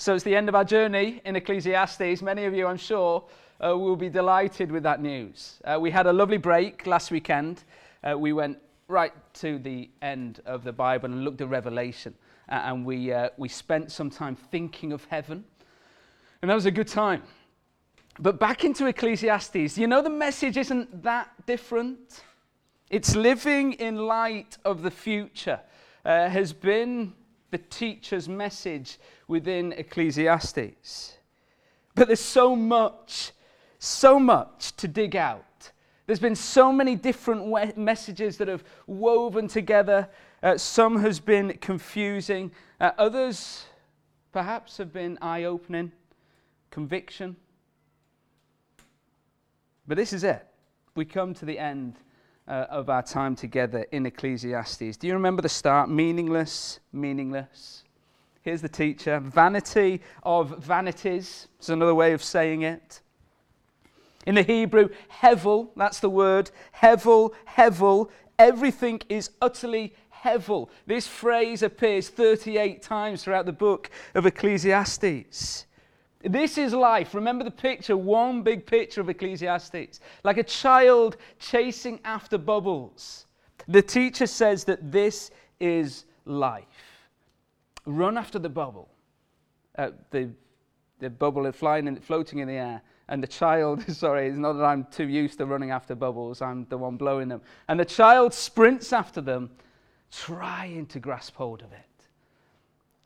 So it's the end of our journey in Ecclesiastes. Many of you, I'm sure, uh, will be delighted with that news. Uh, we had a lovely break last weekend. Uh, we went right to the end of the Bible and looked at Revelation. And we, uh, we spent some time thinking of heaven. And that was a good time. But back into Ecclesiastes, you know, the message isn't that different. It's living in light of the future, uh, has been the teacher's message within Ecclesiastes. But there's so much, so much to dig out. There's been so many different messages that have woven together. Uh, some has been confusing. Uh, others, perhaps, have been eye-opening, conviction. But this is it. We come to the end uh, of our time together in Ecclesiastes. Do you remember the start? Meaningless, meaningless. Here's the teacher. Vanity of vanities. It's another way of saying it. In the Hebrew, hevel, that's the word. Hevel, hevel. Everything is utterly hevel. This phrase appears 38 times throughout the book of Ecclesiastes. This is life. Remember the picture, one big picture of Ecclesiastes, like a child chasing after bubbles. The teacher says that this is life. Run after the bubble. Uh, the, the bubble is flying and floating in the air. And the child, sorry, it's not that I'm too used to running after bubbles, I'm the one blowing them. And the child sprints after them, trying to grasp hold of it.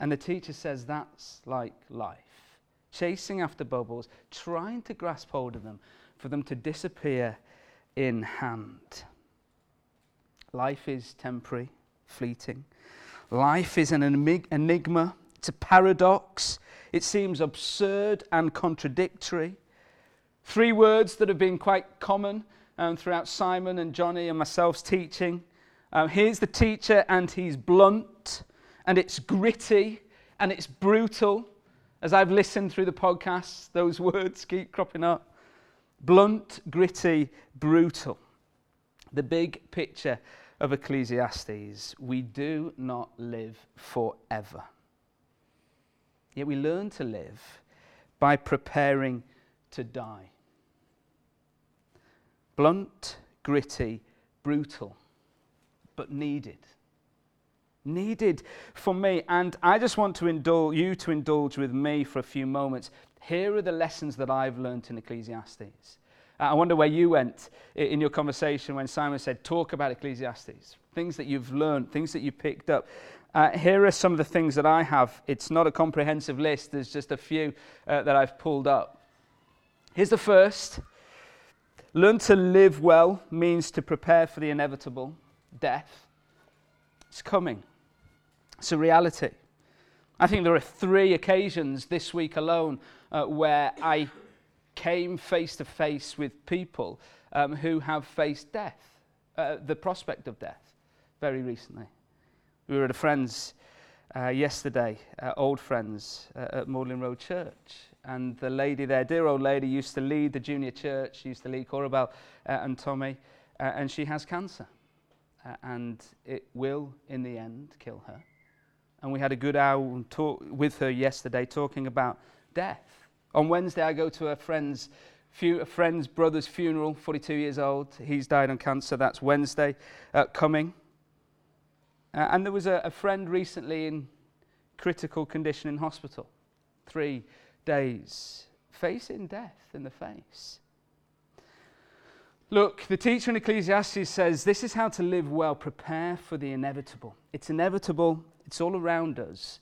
And the teacher says that's like life chasing after bubbles, trying to grasp hold of them for them to disappear in hand. Life is temporary, fleeting. Life is an enigma, it's a paradox. It seems absurd and contradictory. Three words that have been quite common um, throughout Simon and Johnny and myself's teaching. Um, here's the teacher, and he's blunt, and it's gritty, and it's brutal. As I've listened through the podcasts, those words keep cropping up. Blunt, gritty, brutal. The big picture of Ecclesiastes we do not live forever. Yet we learn to live by preparing to die. Blunt, gritty, brutal, but needed needed for me. And I just want to indulge you to indulge with me for a few moments. Here are the lessons that I've learned in Ecclesiastes. Uh, I wonder where you went in your conversation when Simon said, Talk about Ecclesiastes, things that you've learned, things that you picked up. Uh, here are some of the things that I have. It's not a comprehensive list, there's just a few uh, that I've pulled up. Here's the first Learn to live well means to prepare for the inevitable death. It's coming. It's a reality. I think there are three occasions this week alone uh, where I came face to face with people um, who have faced death, uh, the prospect of death, very recently. We were at a friend's uh, yesterday, uh, old friends uh, at Magdalen Road Church, and the lady there, dear old lady, used to lead the junior church, used to lead Corabel uh, and Tommy, and she has cancer. and it will, in the end, kill her and we had a good hour talk with her yesterday talking about death. On Wednesday, I go to a friend's, a friend's brother's funeral, 42 years old. He's died on cancer. That's Wednesday uh, coming. Uh, and there was a, a friend recently in critical condition in hospital, three days, facing death in the face. Look, the teacher in Ecclesiastes says this is how to live well, prepare for the inevitable. It's inevitable, it's all around us,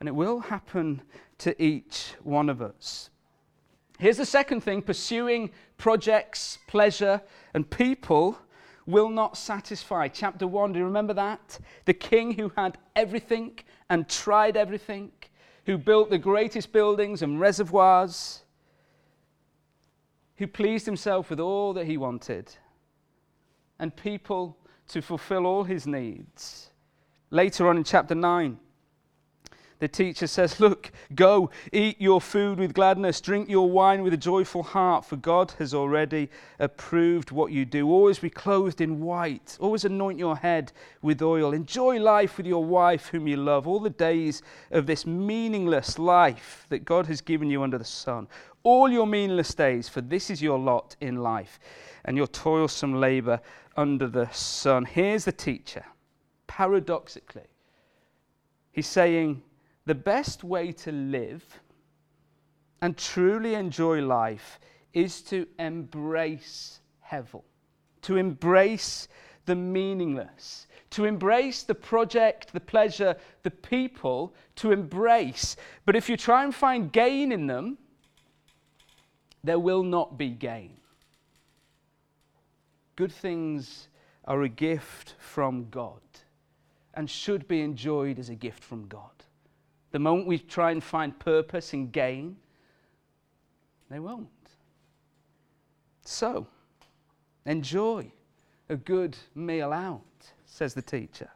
and it will happen to each one of us. Here's the second thing pursuing projects, pleasure, and people will not satisfy. Chapter 1, do you remember that? The king who had everything and tried everything, who built the greatest buildings and reservoirs, who pleased himself with all that he wanted, and people to fulfill all his needs. Later on in chapter 9, The teacher says, Look, go, eat your food with gladness, drink your wine with a joyful heart, for God has already approved what you do. Always be clothed in white, always anoint your head with oil. Enjoy life with your wife, whom you love, all the days of this meaningless life that God has given you under the sun. All your meaningless days, for this is your lot in life, and your toilsome labor under the sun. Here's the teacher, paradoxically. He's saying, the best way to live and truly enjoy life is to embrace Hevel, to embrace the meaningless, to embrace the project, the pleasure, the people, to embrace. But if you try and find gain in them, there will not be gain. Good things are a gift from God and should be enjoyed as a gift from God. The moment we try and find purpose and gain, they won't. So, enjoy a good meal out, says the teacher.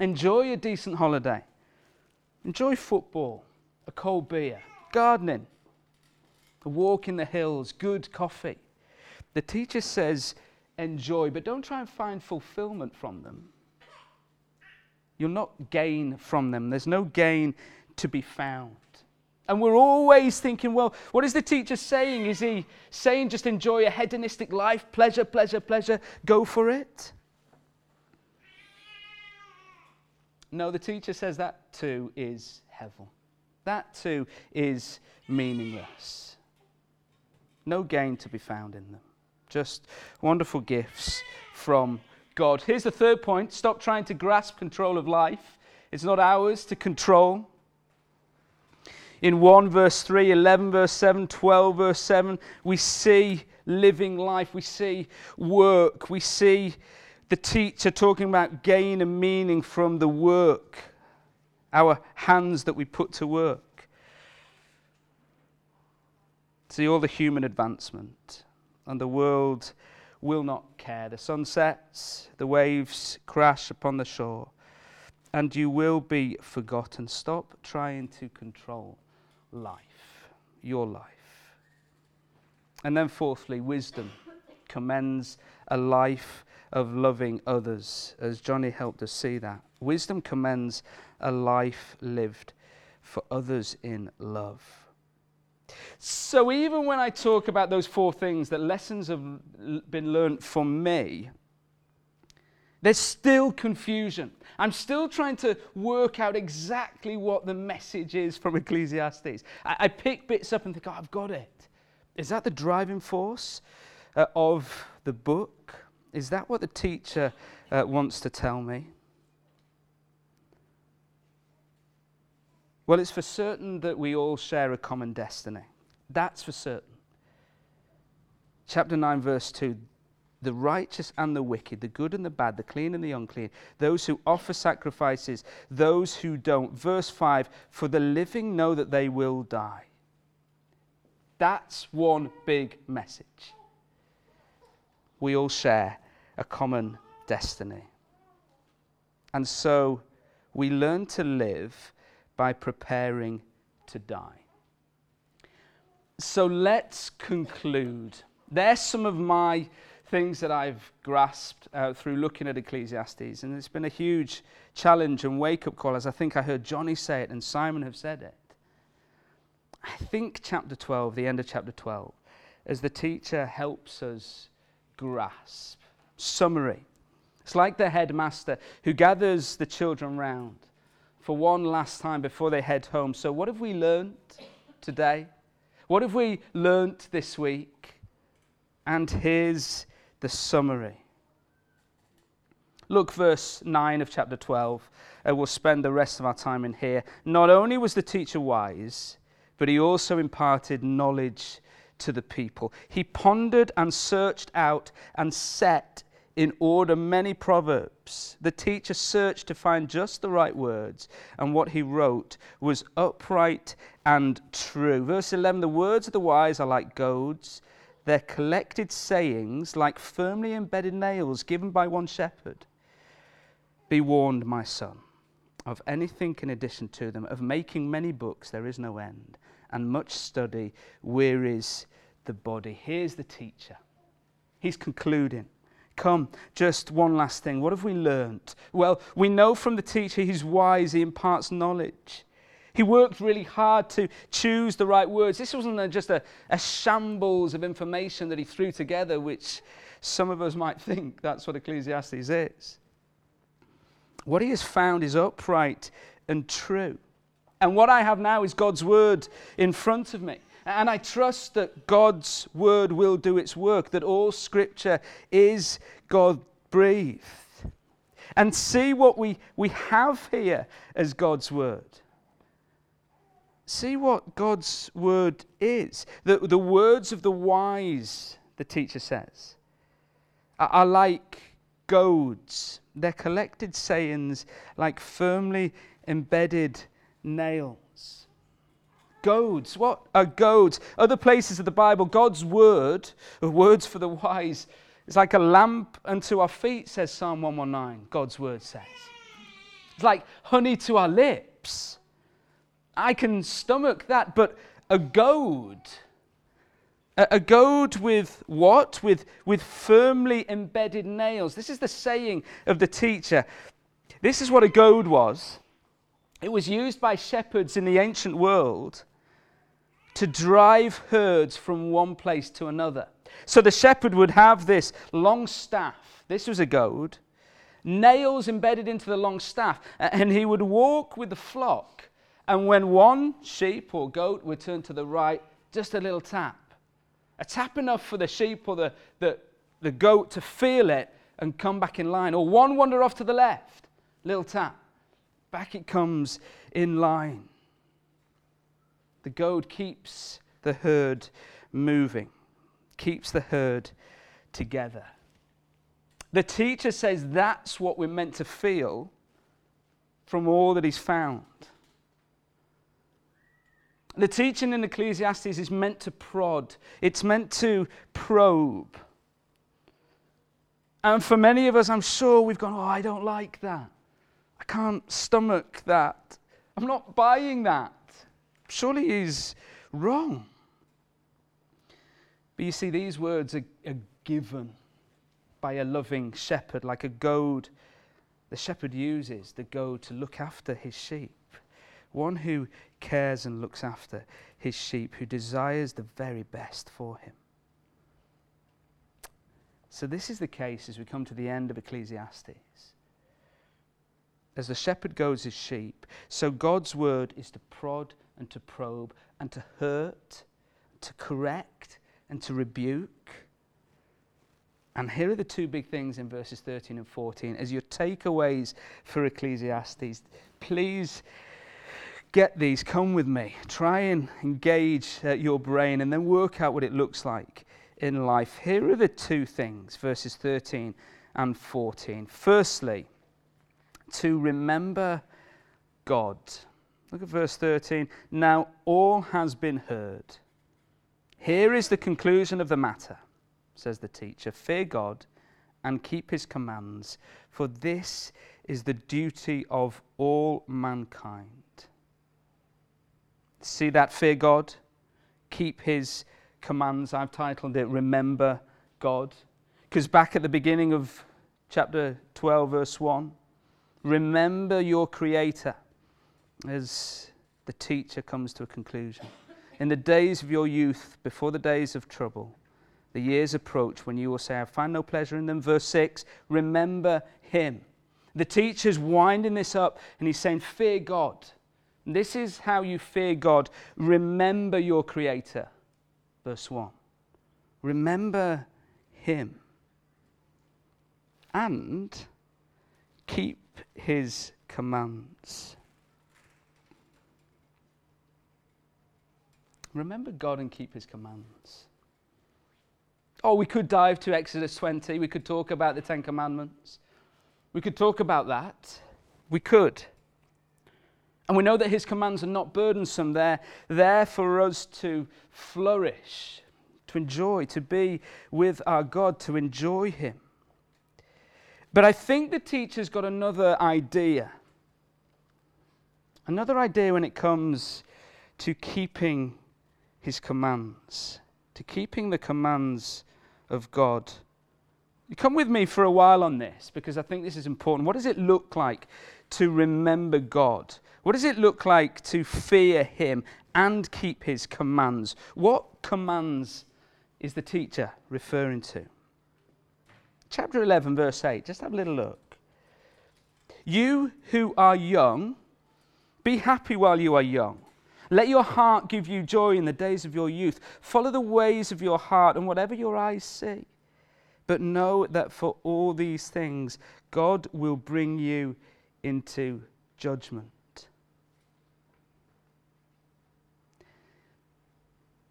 Enjoy a decent holiday. Enjoy football, a cold beer, gardening, a walk in the hills, good coffee. The teacher says, enjoy, but don't try and find fulfillment from them. You'll not gain from them. There's no gain to be found. And we're always thinking, well, what is the teacher saying? Is he saying just enjoy a hedonistic life? Pleasure, pleasure, pleasure, go for it? No, the teacher says that too is hevel. That too is meaningless. No gain to be found in them. Just wonderful gifts from God. Here's the third point stop trying to grasp control of life. It's not ours to control. In 1 verse 3, 11 verse 7, 12 verse 7, we see living life, we see work, we see the teacher talking about gain and meaning from the work, our hands that we put to work. See all the human advancement and the world will not care. The sun sets, the waves crash upon the shore, and you will be forgotten. Stop trying to control life, your life. And then, fourthly, wisdom commends a life of loving others, as Johnny helped us see that. Wisdom commends a life lived for others in love. So even when I talk about those four things, that lessons have been learned for me, there's still confusion. I'm still trying to work out exactly what the message is from Ecclesiastes. I, I pick bits up and think, oh, I've got it. Is that the driving force uh, of the book? Is that what the teacher uh, wants to tell me? Well, it's for certain that we all share a common destiny. That's for certain. Chapter 9, verse 2 the righteous and the wicked, the good and the bad, the clean and the unclean, those who offer sacrifices, those who don't. Verse 5 For the living know that they will die. That's one big message. We all share a common destiny. And so we learn to live by preparing to die. So let's conclude. There's some of my things that I've grasped uh, through looking at Ecclesiastes, and it's been a huge challenge and wake up call, as I think I heard Johnny say it and Simon have said it. I think chapter 12, the end of chapter 12, as the teacher helps us grasp. Summary. It's like the headmaster who gathers the children round for one last time before they head home. So, what have we learned today? What have we learnt this week? And here's the summary. Look, verse 9 of chapter 12. Uh, we'll spend the rest of our time in here. Not only was the teacher wise, but he also imparted knowledge to the people. He pondered and searched out and set in order many proverbs. The teacher searched to find just the right words, and what he wrote was upright and true. Verse 11 The words of the wise are like goads, their collected sayings like firmly embedded nails given by one shepherd. Be warned, my son. of anything in addition to them, of making many books, there is no end, and much study wearies the body. Here's the teacher. He's concluding. Come, just one last thing. What have we learnt? Well, we know from the teacher he's wise, he imparts knowledge. He worked really hard to choose the right words. This wasn't just a, a shambles of information that he threw together, which some of us might think that's what Ecclesiastes is. What he has found is upright and true. And what I have now is God's word in front of me. And I trust that God's word will do its work, that all scripture is God breathed. And see what we, we have here as God's word. See what God's word is. The, the words of the wise, the teacher says, are, are like goads. They're collected sayings like firmly embedded nails goads. What are goads? Other places of the Bible, God's word, words for the wise, is like a lamp unto our feet, says Psalm 119. God's word says. It's like honey to our lips. I can stomach that, but a goad. A, goad with what? With, with firmly embedded nails. This is the saying of the teacher. This is what a goad was. It was used by shepherds in the ancient world to drive herds from one place to another. So the shepherd would have this long staff, this was a goad, nails embedded into the long staff, and he would walk with the flock. And when one sheep or goat would turn to the right, just a little tap. A tap enough for the sheep or the, the, the goat to feel it and come back in line. Or one wander off to the left, little tap. Back it comes in line. The goad keeps the herd moving, keeps the herd together. The teacher says that's what we're meant to feel from all that he's found. The teaching in Ecclesiastes is meant to prod, it's meant to probe. And for many of us, I'm sure we've gone, Oh, I don't like that. I can't stomach that. I'm not buying that surely he's wrong. But you see, these words are, are given by a loving shepherd, like a goad the shepherd uses the goad to look after his sheep. One who cares and looks after his sheep, who desires the very best for him. So, this is the case as we come to the end of Ecclesiastes. As the shepherd goes his sheep, so God's word is to prod and to probe and to hurt, to correct and to rebuke. And here are the two big things in verses 13 and 14. As your takeaways for Ecclesiastes, please get these, come with me. Try and engage uh, your brain and then work out what it looks like in life. Here are the two things, verses 13 and 14. Firstly, to remember God. Look at verse 13. Now all has been heard. Here is the conclusion of the matter, says the teacher. Fear God and keep his commands, for this is the duty of all mankind. See that? Fear God, keep his commands. I've titled it Remember God. Because back at the beginning of chapter 12, verse 1, remember your Creator as the teacher comes to a conclusion. In the days of your youth, before the days of trouble, the years approach when you will say, I find no pleasure in them. Verse 6 Remember him. The teacher's winding this up and he's saying, Fear God. This is how you fear God. Remember your Creator. Verse 1. Remember him. And keep his commands. Remember God and keep his commands. Oh, we could dive to Exodus 20. We could talk about the Ten Commandments. We could talk about that. We could. And we know that his commands are not burdensome. They're there for us to flourish, to enjoy, to be with our God, to enjoy him. But I think the teacher's got another idea Another idea when it comes to keeping his commands, to keeping the commands of God. You come with me for a while on this because I think this is important. What does it look like to remember God? What does it look like to fear Him and keep His commands? What commands is the teacher referring to? Chapter 11, verse 8. Just have a little look. You who are young, be happy while you are young. Let your heart give you joy in the days of your youth. Follow the ways of your heart and whatever your eyes see. But know that for all these things, God will bring you into judgment.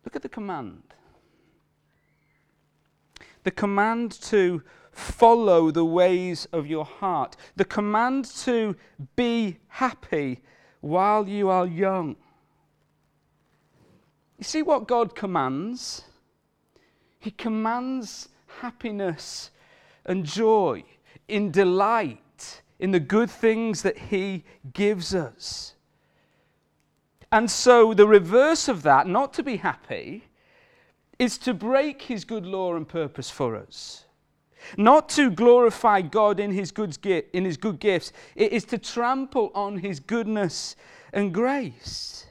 Look at the command. The command to follow the ways of your heart. The command to be happy while you are young. You see what God commands? He commands happiness and joy in delight in the good things that He gives us. And so, the reverse of that, not to be happy, is to break His good law and purpose for us. Not to glorify God in his, good, in his good gifts, it is to trample on his goodness and grace.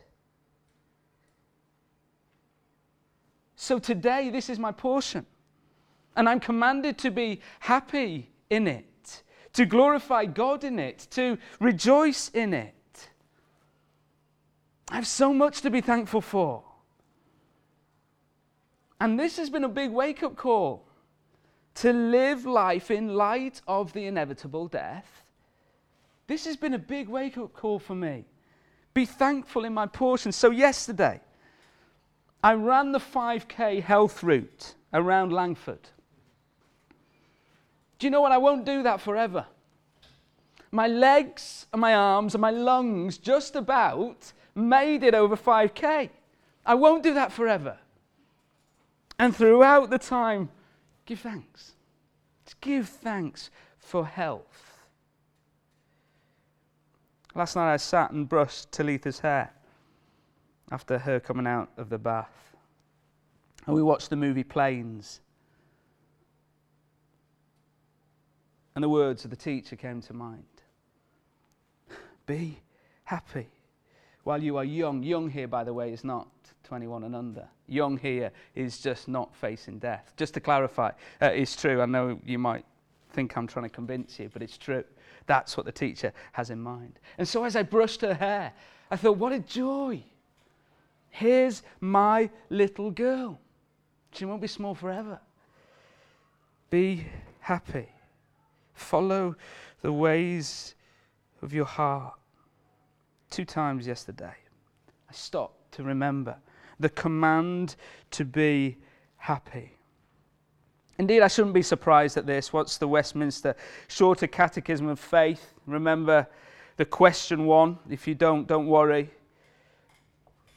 So today, this is my portion. And I'm commanded to be happy in it, to glorify God in it, to rejoice in it. I have so much to be thankful for. And this has been a big wake up call to live life in light of the inevitable death. This has been a big wake up call for me. Be thankful in my portion. So, yesterday, I ran the 5K health route around Langford. Do you know what? I won't do that forever. My legs and my arms and my lungs just about made it over 5K. I won't do that forever. And throughout the time Give thanks. Give thanks for health. Last night I sat and brushed Talitha's hair after her coming out of the bath. And we watched the movie Planes. And the words of the teacher came to mind Be happy while you are young. Young here, by the way, is not 21 and under. Young here is just not facing death. Just to clarify, uh, it's true. I know you might think I'm trying to convince you, but it's true. That's what the teacher has in mind. And so as I brushed her hair, I thought, what a joy. Here's my little girl. She won't be small forever. Be happy. Follow the ways of your heart. Two times yesterday, I stopped to remember the command to be happy. Indeed, I shouldn't be surprised at this. What's the Westminster Shorter Catechism of Faith? Remember the question one. If you don't, don't worry.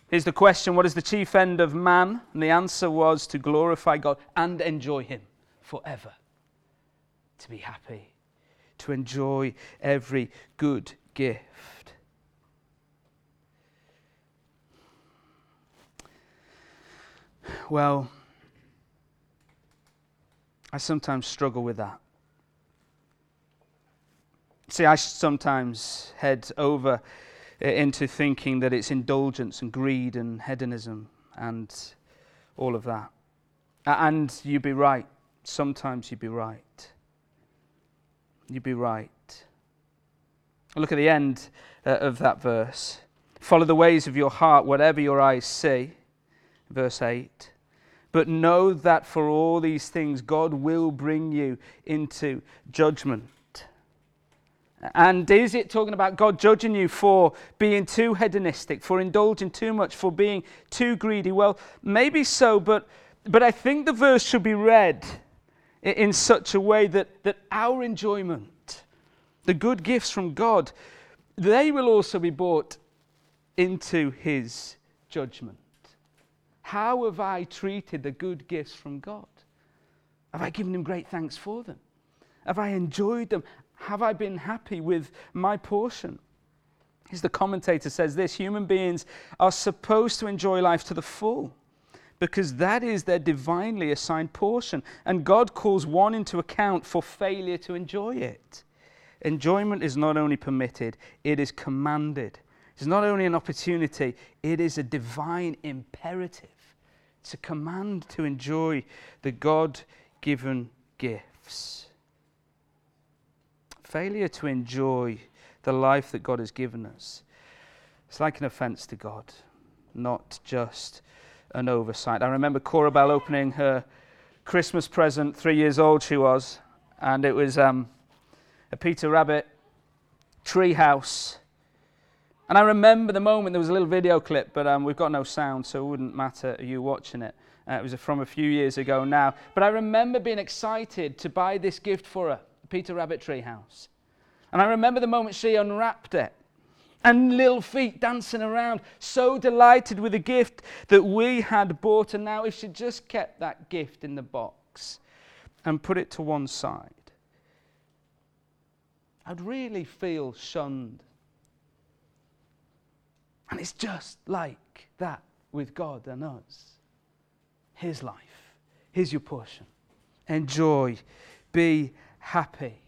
Here's the question What is the chief end of man? And the answer was to glorify God and enjoy Him forever. To be happy, to enjoy every good gift. Well, I sometimes struggle with that. See, I sometimes head over into thinking that it's indulgence and greed and hedonism and all of that. And you'd be right. Sometimes you'd be right. You'd be right. Look at the end uh, of that verse. Follow the ways of your heart, whatever your eyes see. Verse 8. But know that for all these things, God will bring you into judgment. And is it talking about God judging you for being too hedonistic, for indulging too much, for being too greedy? Well, maybe so, but, but I think the verse should be read in such a way that, that our enjoyment, the good gifts from God, they will also be brought into his judgment. How have I treated the good gifts from God? Have I given Him great thanks for them? Have I enjoyed them? Have I been happy with my portion? Here's the commentator says this human beings are supposed to enjoy life to the full because that is their divinely assigned portion. And God calls one into account for failure to enjoy it. Enjoyment is not only permitted, it is commanded. It's not only an opportunity, it is a divine imperative. It's a command to enjoy the God given gifts. Failure to enjoy the life that God has given us. It's like an offense to God, not just an oversight. I remember Cora Bell opening her Christmas present, three years old she was, and it was um, a Peter Rabbit tree house. And I remember the moment, there was a little video clip, but um, we've got no sound, so it wouldn't matter you watching it. Uh, it was from a few years ago now. But I remember being excited to buy this gift for her, Peter Rabbit Treehouse. And I remember the moment she unwrapped it and little feet dancing around, so delighted with the gift that we had bought. And now, if she just kept that gift in the box and put it to one side, I'd really feel shunned. And it's just like that with God and us. His life, Here's your portion. Enjoy, be happy.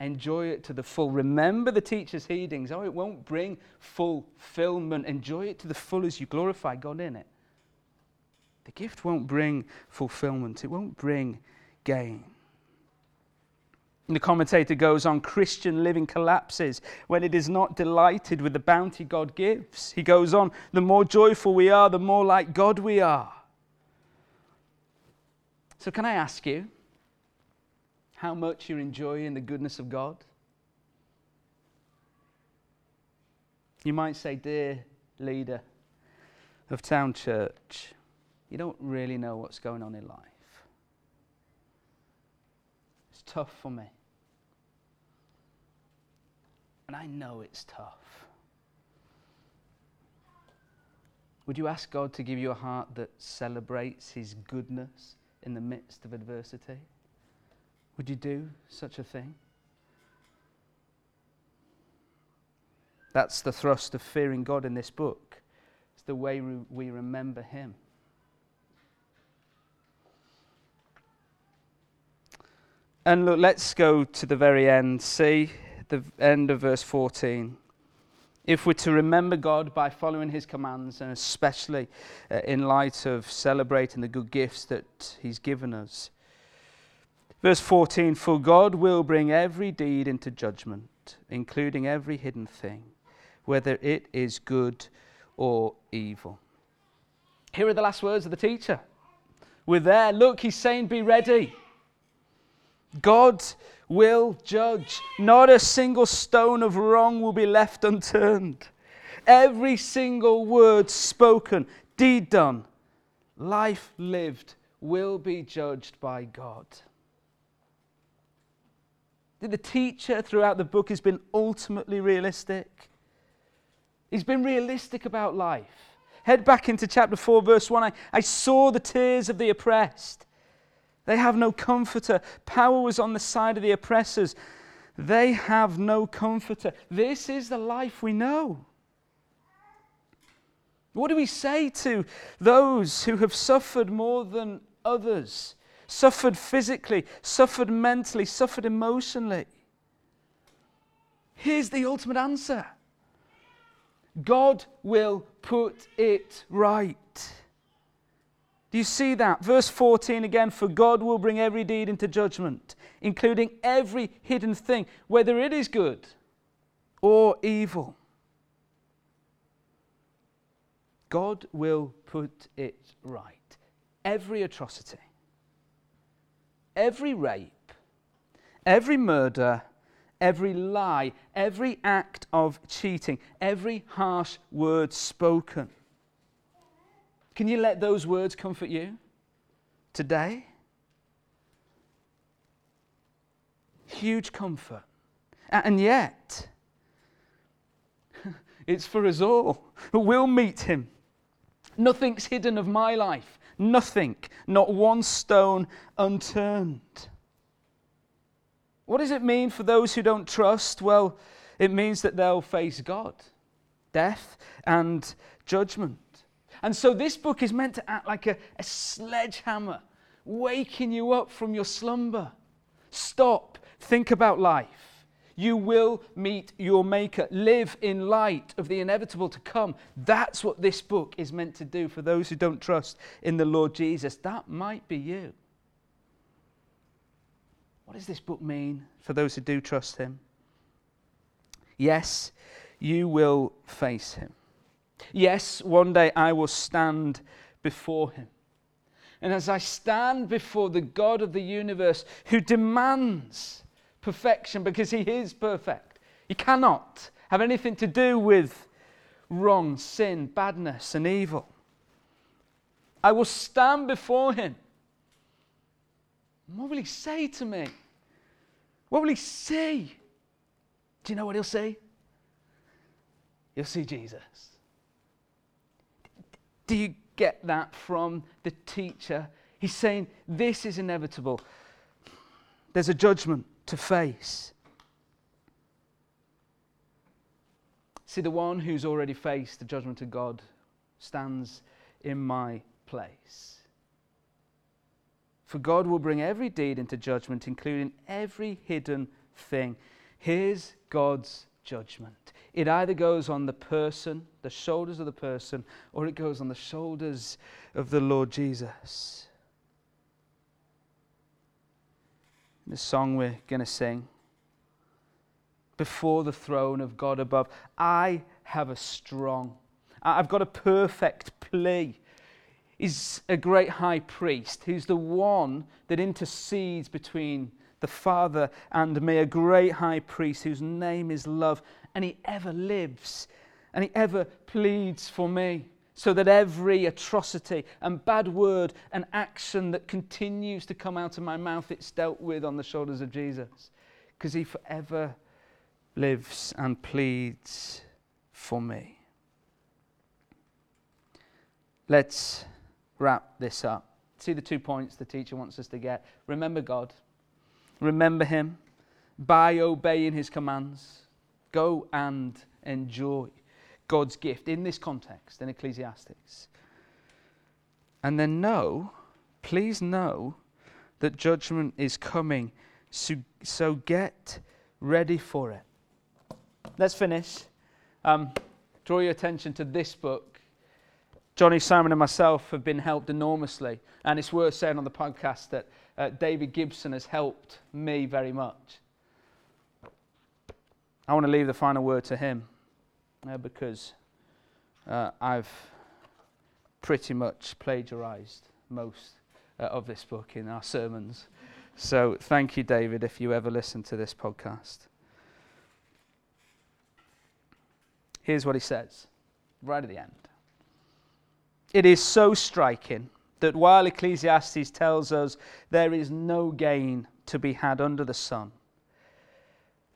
Enjoy it to the full. Remember the teacher's heedings. Oh, it won't bring fulfillment. Enjoy it to the full as you glorify God in it. The gift won't bring fulfillment, it won't bring gain. And the commentator goes on Christian living collapses when it is not delighted with the bounty God gives. He goes on, the more joyful we are, the more like God we are. So, can I ask you, how much you're enjoying the goodness of God? You might say, Dear leader of Town Church, you don't really know what's going on in life. It's tough for me. And I know it's tough. Would you ask God to give you a heart that celebrates His goodness in the midst of adversity? Would you do such a thing? That's the thrust of fearing God in this book. It's the way we remember Him. And look, let's go to the very end. See the end of verse 14. If we're to remember God by following His commands, and especially uh, in light of celebrating the good gifts that He's given us, Verse 14 For God will bring every deed into judgment, including every hidden thing, whether it is good or evil. Here are the last words of the teacher. We're there. Look, he's saying, Be ready. God will judge. Not a single stone of wrong will be left unturned. Every single word spoken, deed done, life lived will be judged by God. The teacher throughout the book has been ultimately realistic. He's been realistic about life. Head back into chapter 4, verse 1. I, I saw the tears of the oppressed. They have no comforter. Power was on the side of the oppressors. They have no comforter. This is the life we know. What do we say to those who have suffered more than others? Suffered physically, suffered mentally, suffered emotionally. Here's the ultimate answer God will put it right. Do you see that? Verse 14 again For God will bring every deed into judgment, including every hidden thing, whether it is good or evil. God will put it right. Every atrocity, every rape, every murder, every lie, every act of cheating, every harsh word spoken. Can you let those words comfort you today? Huge comfort. And yet, it's for us all. We'll meet him. Nothing's hidden of my life. Nothing, not one stone unturned. What does it mean for those who don't trust? Well, It means that they'll face God, death, and judgment. And so this book is meant to act like a, a sledgehammer, waking you up from your slumber. Stop, think about life. You will meet your Maker. Live in light of the inevitable to come. That's what this book is meant to do for those who don't trust in the Lord Jesus. That might be you. What does this book mean for those who do trust Him? Yes, you will face Him. Yes, one day I will stand before Him. And as I stand before the God of the universe who demands perfection because he is perfect. He cannot have anything to do with wrong, sin, badness, and evil. I will stand before him. What will he say to me? What will he say? Do you know what he'll say? You'll see Jesus. Do you get that from the teacher? He's saying, This is inevitable. There's a judgment to face. See, the one who's already faced the judgment of God stands in my place. For God will bring every deed into judgment, including every hidden thing. Here's God's judgment. It either goes on the person, the shoulders of the person, or it goes on the shoulders of the Lord Jesus. The song we're going to sing. Before the throne of God above, I have a strong, I've got a perfect plea. He's a great high priest. He's the one that intercedes between the Father and me, a great high priest whose name is love, and he ever lives and he ever pleads for me so that every atrocity and bad word and action that continues to come out of my mouth, it's dealt with on the shoulders of Jesus. Because he forever lives and pleads for me. Let's wrap this up. See the two points the teacher wants us to get. Remember God, remember Him by obeying His commands. Go and enjoy God's gift in this context, in Ecclesiastes. And then know, please know, that judgment is coming. So, so get ready for it. Let's finish. Um, draw your attention to this book. Johnny, Simon, and myself have been helped enormously. And it's worth saying on the podcast that uh, David Gibson has helped me very much. I want to leave the final word to him uh, because uh, I've pretty much plagiarized most uh, of this book in our sermons. So thank you, David, if you ever listen to this podcast. Here's what he says right at the end. It is so striking that while Ecclesiastes tells us there is no gain to be had under the sun,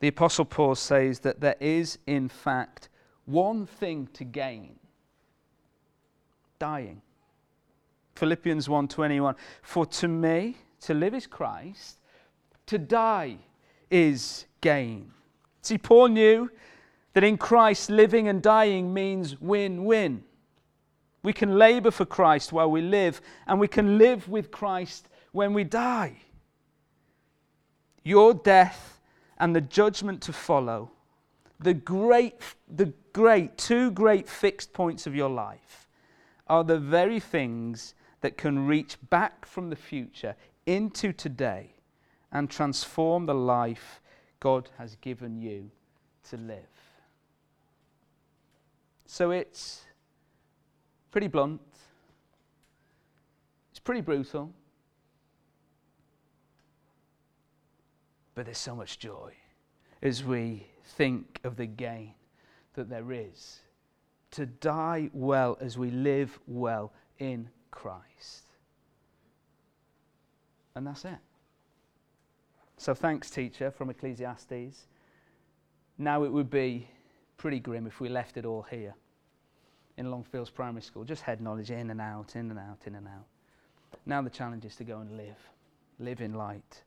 the Apostle Paul says that there is, in fact, one thing to gain dying. Philippians 1:21 For to me to live is Christ to die is gain. See Paul knew that in Christ living and dying means win-win. We can labor for Christ while we live and we can live with Christ when we die. Your death and the judgment to follow the great, the great, two great fixed points of your life are the very things that can reach back from the future into today and transform the life God has given you to live. So it's pretty blunt, it's pretty brutal, but there's so much joy as we think of the gain that there is to die well as we live well in Christ. And that's it. So thanks, teacher, from Ecclesiastes. Now it would be pretty grim if we left it all here in Longfields Primary School, just head knowledge in and out, in and out, in and out. Now the challenge is to go and live, live in light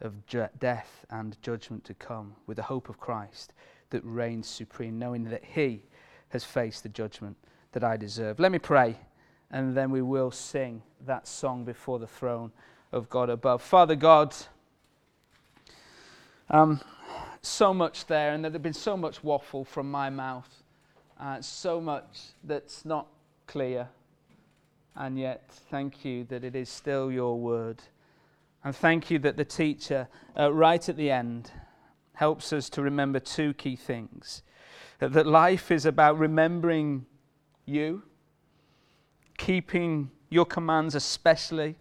of ju- death and judgment to come with the hope of Christ, that reigns supreme, knowing that He has faced the judgment that I deserve. Let me pray, and then we will sing that song before the throne of God above. Father God, um, so much there, and there's been so much waffle from my mouth, uh, so much that's not clear. And yet, thank you that it is still your word. And thank you that the teacher, uh, right at the end, helps us to remember two key things that life is about remembering you, keeping your commands, especially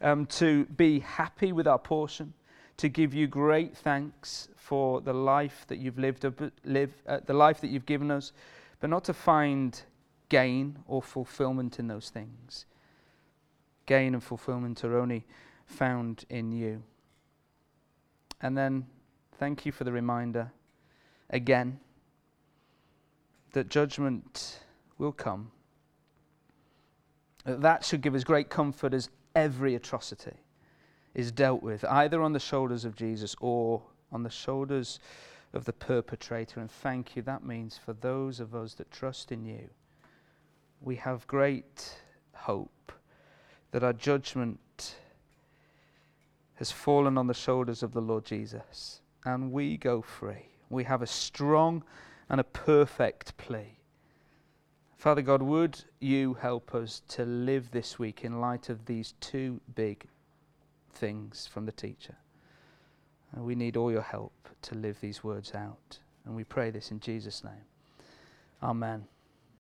um, to be happy with our portion, to give you great thanks for the life that you've lived, live, uh, the life that you've given us, but not to find gain or fulfillment in those things. Gain and fulfillment are only found in you. And then thank you for the reminder again that judgment will come. That should give us great comfort as every atrocity is dealt with, either on the shoulders of Jesus or on the shoulders of the perpetrator. And thank you. That means for those of us that trust in you, we have great hope that our judgment has fallen on the shoulders of the Lord Jesus and we go free. We have a strong and a perfect plea. Father God, would you help us to live this week in light of these two big things from the teacher? And we need all your help to live these words out. And we pray this in Jesus' name. Amen.